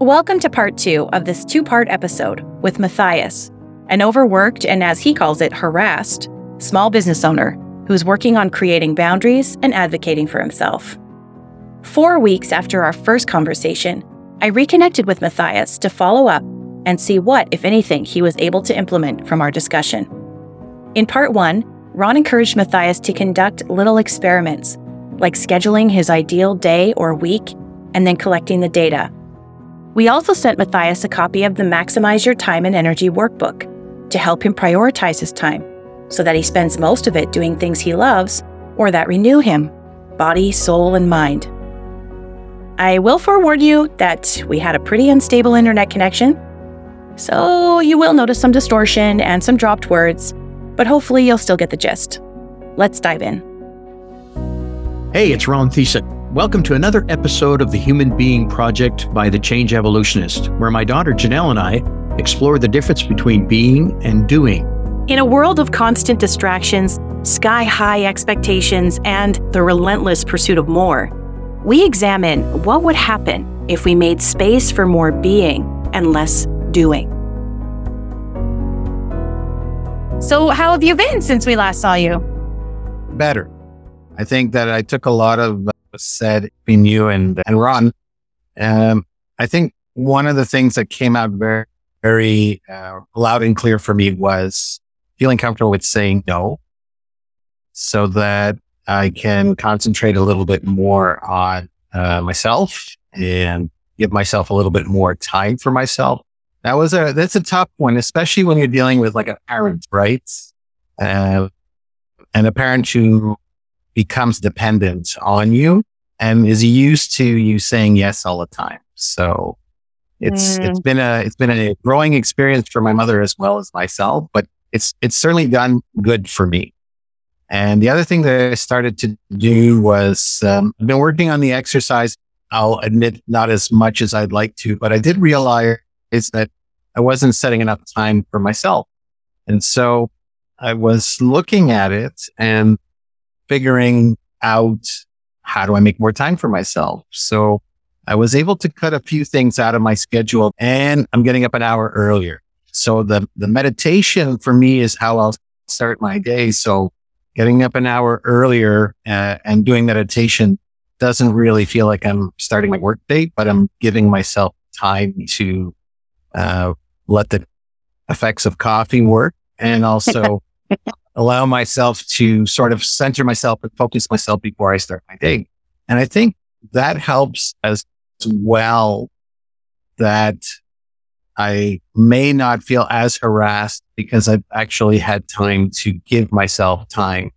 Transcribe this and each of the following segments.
Welcome to part two of this two part episode with Mathias, an overworked and, as he calls it, harassed small business owner who's working on creating boundaries and advocating for himself. Four weeks after our first conversation, I reconnected with Mathias to follow up and see what, if anything, he was able to implement from our discussion. In part one, Ron encouraged Mathias to conduct little experiments, like scheduling his ideal day or week and then collecting the data. We also sent Mathias a copy of the Maximize Your Time and Energy workbook to help him prioritize his time so that he spends most of it doing things he loves or that renew him, body, soul, and mind. I will forewarn you that we had a pretty unstable internet connection, so you will notice some distortion and some dropped words, but hopefully you'll still get the gist. Let's dive in. Hey, it's Ron Thiessen. Welcome to another episode of the Human Being Project by The Change Evolutionist, where my daughter Janelle and I explore the difference between being and doing. In a world of constant distractions, sky high expectations, and the relentless pursuit of more, we examine what would happen if we made space for more being and less doing. So, how have you been since we last saw you? Better. I think that I took a lot of uh, said between you and, and Ron. Um, I think one of the things that came out very, very uh, loud and clear for me was feeling comfortable with saying no so that I can concentrate a little bit more on uh, myself and give myself a little bit more time for myself. That was a, that's a tough one, especially when you're dealing with like a parent, right? Uh, and a parent who becomes dependent on you and is used to you saying yes all the time. So it's, mm. it's been a, it's been a growing experience for my mother as well as myself, but it's, it's certainly done good for me. And the other thing that I started to do was, um, I've been working on the exercise. I'll admit not as much as I'd like to, but I did realize is that I wasn't setting enough time for myself. And so I was looking at it and figuring out how do I make more time for myself? So I was able to cut a few things out of my schedule and I'm getting up an hour earlier. So the, the meditation for me is how I'll start my day. So getting up an hour earlier uh, and doing meditation doesn't really feel like I'm starting my work day, but I'm giving myself time to uh, let the effects of coffee work and also allow myself to sort of center myself and focus myself before I start my day. And I think that helps as well that I may not feel as harassed because I've actually had time to give myself time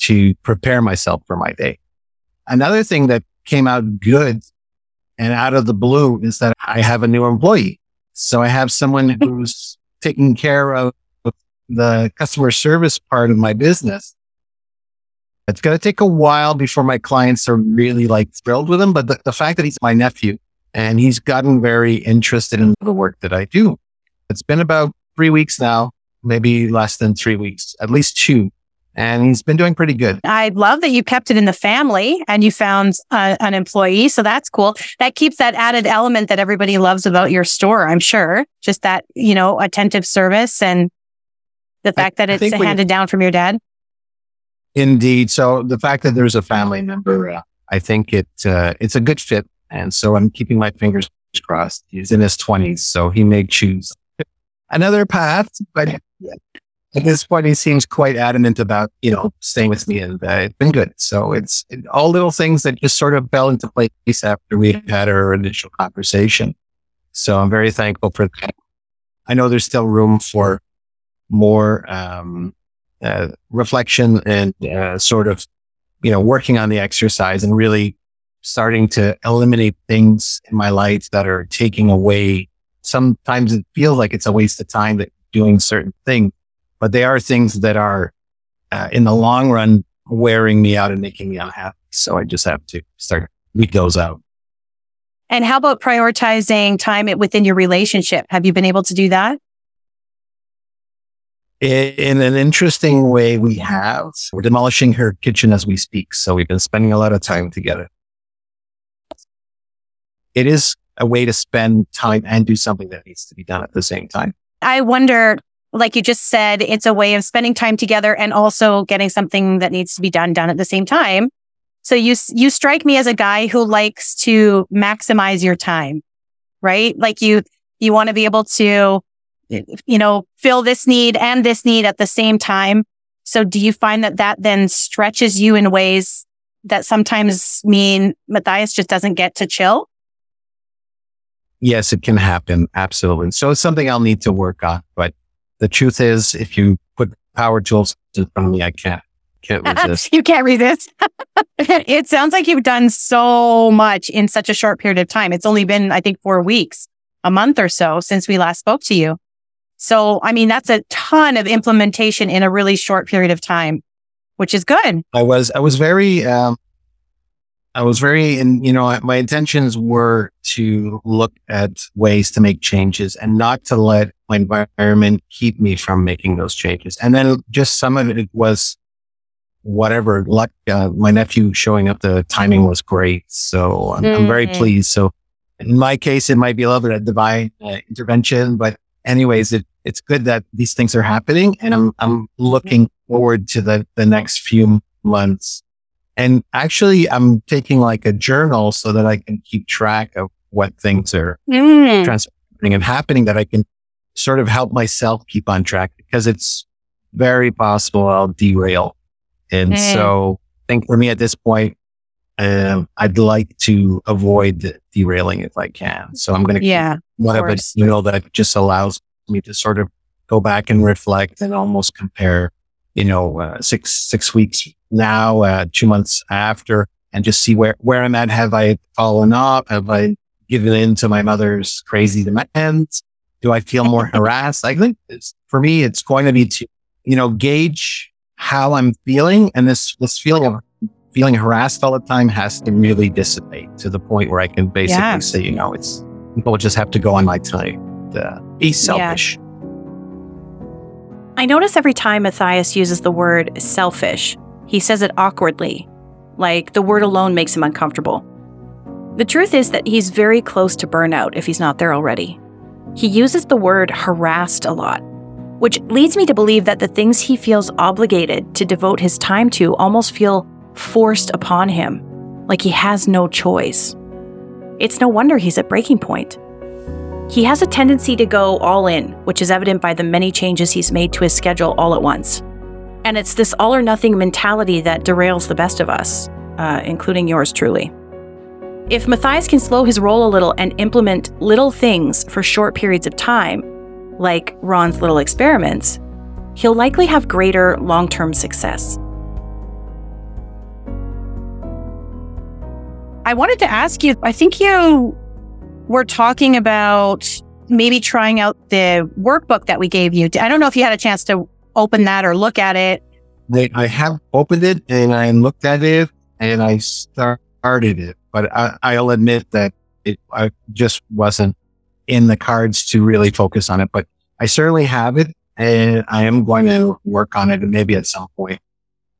to prepare myself for my day. Another thing that came out good and out of the blue is that I have a new employee. So I have someone who's taking care of the customer service part of my business. It's going to take a while before my clients are really like thrilled with him. But the, the fact that he's my nephew and he's gotten very interested in the work that I do. It's been about three weeks now, maybe less than three weeks, at least two. And he's been doing pretty good. I love that you kept it in the family and you found an employee. So that's cool. That keeps that added element that everybody loves about your store, I'm sure. Just that, you know, attentive service and the fact I, that it's handed we, down from your dad. Indeed. So the fact that there's a family member, uh, I think it uh, it's a good fit and so I'm keeping my fingers crossed. He's in his twenties, so he may choose another path, but at this point, he seems quite adamant about, you know, staying with me and uh, it's been good. So it's it, all little things that just sort of fell into place after we had our initial conversation. So I'm very thankful for that. I know there's still room for more, um, uh, reflection and, uh, sort of, you know, working on the exercise and really starting to eliminate things in my life that are taking away. Sometimes it feels like it's a waste of time that doing certain things, but they are things that are uh, in the long run wearing me out and making me unhappy. So I just have to start weed those out. And how about prioritizing time within your relationship? Have you been able to do that? In an interesting way, we have. We're demolishing her kitchen as we speak. So we've been spending a lot of time together it is a way to spend time and do something that needs to be done at the same time. I wonder, like you just said, it's a way of spending time together and also getting something that needs to be done done at the same time. So you you strike me as a guy who likes to maximize your time, right? Like you you want to be able to you know fill this need and this need at the same time. So do you find that that then stretches you in ways that sometimes mean Mathias just doesn't get to chill? Yes, it can happen. Absolutely. So it's something I'll need to work on. But the truth is, if you put power tools in front of me, I can't, can't resist. you can't resist. it sounds like you've done so much in such a short period of time. It's only been, I think, four weeks, a month or so since we last spoke to you. So, I mean, that's a ton of implementation in a really short period of time, which is good. I was, I was very, um, I was very, and you know, my intentions were to look at ways to make changes and not to let my environment keep me from making those changes. And then just some of it was whatever luck. Uh, my nephew showing up, the timing was great. So I'm, mm-hmm. I'm, very mm-hmm. pleased. So in my case, it might be a little bit of divine uh, intervention, but anyways, it, it's good that these things are happening and I'm, I'm looking forward to the, the next few months and actually, I'm taking like a journal so that I can keep track of what things are mm. transferring and happening that I can sort of help myself keep on track because it's very possible I'll derail. And mm. so I think for me at this point, um, I'd like to avoid derailing if I can. So I'm going to yeah, whatever you know that just allows me to sort of go back and reflect and almost compare, you know, uh, six, six weeks now, uh, two months after, and just see where, where I'm at. Have I fallen off? Have I given in to my mother's crazy demands? Do I feel more harassed? I think for me, it's going to be to, you know, gauge how I'm feeling. And this, this feeling of feeling harassed all the time has to really dissipate to the point where I can basically yeah. say, you know, it's, people just have to go on my time to be selfish. Yeah. I notice every time Mathias uses the word selfish, he says it awkwardly, like the word alone makes him uncomfortable. The truth is that he's very close to burnout if he's not there already. He uses the word harassed a lot, which leads me to believe that the things he feels obligated to devote his time to almost feel forced upon him, like he has no choice. It's no wonder he's at breaking point. He has a tendency to go all in, which is evident by the many changes he's made to his schedule all at once. And it's this all or nothing mentality that derails the best of us, uh, including yours truly. If Mathias can slow his roll a little and implement little things for short periods of time, like Ron's little experiments, he'll likely have greater long term success. I wanted to ask you, I think you were talking about maybe trying out the workbook that we gave you. I don't know if you had a chance to open that or look at it? I have opened it and I looked at it and I started it, but I, will admit that it I just wasn't in the cards to really focus on it. But I certainly have it, and I am going to work on it, and maybe at some point.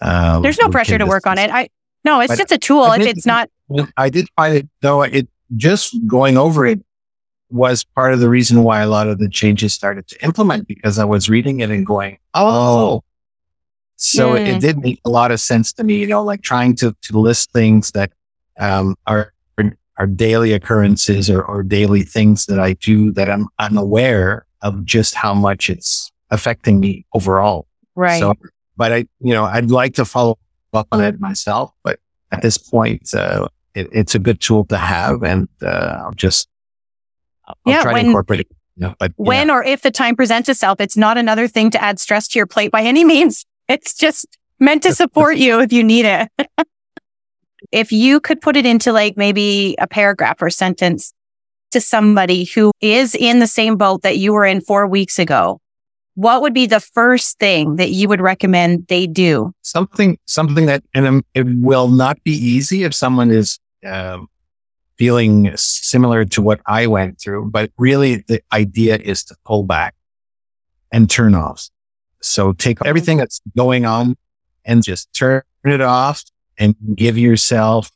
Um, There's no pressure to work on it. I no, it's just a tool. if it's not, I did find it though. It just going over it was part of the reason why a lot of the changes started to implement because I was reading it and going, oh. So it did make a lot of sense to me, you know, like trying to, to list things that um, are are daily occurrences or, or daily things that I do that I'm unaware of just how much it's affecting me overall. Right. So, but I, you know, I'd like to follow up on it myself, but at this point, uh, it, it's a good tool to have and uh, I'll just I'll yeah, try when, to incorporate it. Yeah, but, when yeah. or if the time presents itself, it's not another thing to add stress to your plate by any means. It's just meant to support you if you need it. if you could put it into like maybe a paragraph or sentence to somebody who is in the same boat that you were in four weeks ago, what would be the first thing that you would recommend they do? Something, something that, and it will not be easy if someone is um, feeling similar to what I went through, but really the idea is to pull back and turn off. So take everything that's going on and just turn it off and give yourself,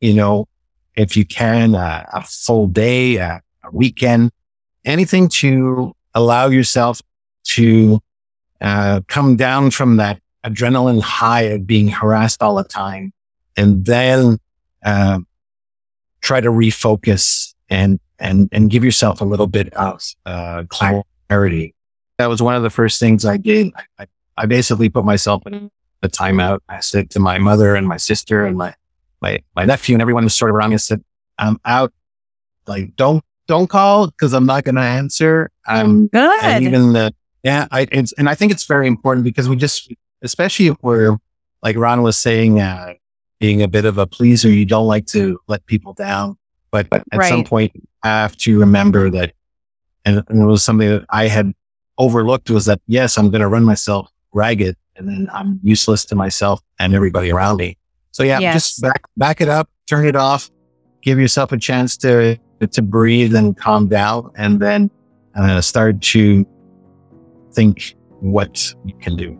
you know, if you can, uh, a full day, uh, a weekend, anything to allow yourself to uh, come down from that adrenaline high of being harassed all the time and then uh, try to refocus and and and give yourself a little bit of uh, clarity. That was one of the first things I did. I, I basically put myself in a timeout. I said to my mother and my sister and my my my nephew and everyone was sort of around me. I said, "I'm out. Like, don't don't call because I'm not going to answer." I'm good. And even the yeah, I it's and I think it's very important because we just, especially if we're like Ron was saying, uh, being a bit of a pleaser, you don't like to let people down. But at right. some point, you have to remember that, and, and it was something that I had overlooked was that yes, I'm going to run myself ragged, and then I'm useless to myself and everybody around me. So yeah, yes. just back back it up, turn it off, give yourself a chance to to breathe and calm down, and then uh, start to think what you can do.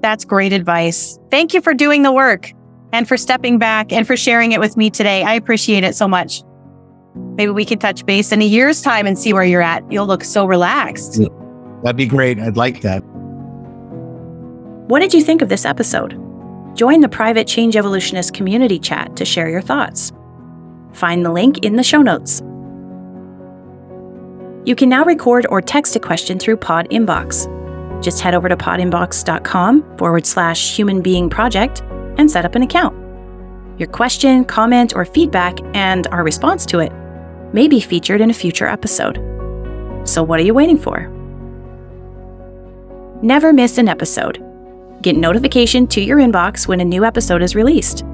That's great advice. Thank you for doing the work and for stepping back and for sharing it with me today. I appreciate it so much. Maybe we can touch base in a year's time and see where you're at. You'll look so relaxed. That'd be great. I'd like that. What did you think of this episode? Join the private Change Evolutionist community chat to share your thoughts. Find the link in the show notes. You can now record or text a question through Pod Inbox. Just head over to podinbox.com forward slash human being project and set up an account. Your question, comment, or feedback, and our response to it may be featured in a future episode. So, what are you waiting for? Never miss an episode. Get notification to your inbox when a new episode is released.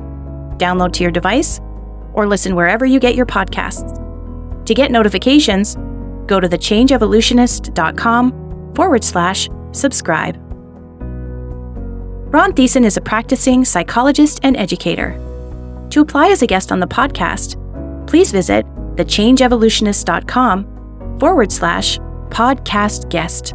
Download to your device or listen wherever you get your podcasts. To get notifications, go to thechangeevolutionist.com forward slash subscribe. Ron Thiessen is a practicing psychologist and educator. To apply as a guest on the podcast, please visit thechangeevolutionist.com forward slash podcast guest.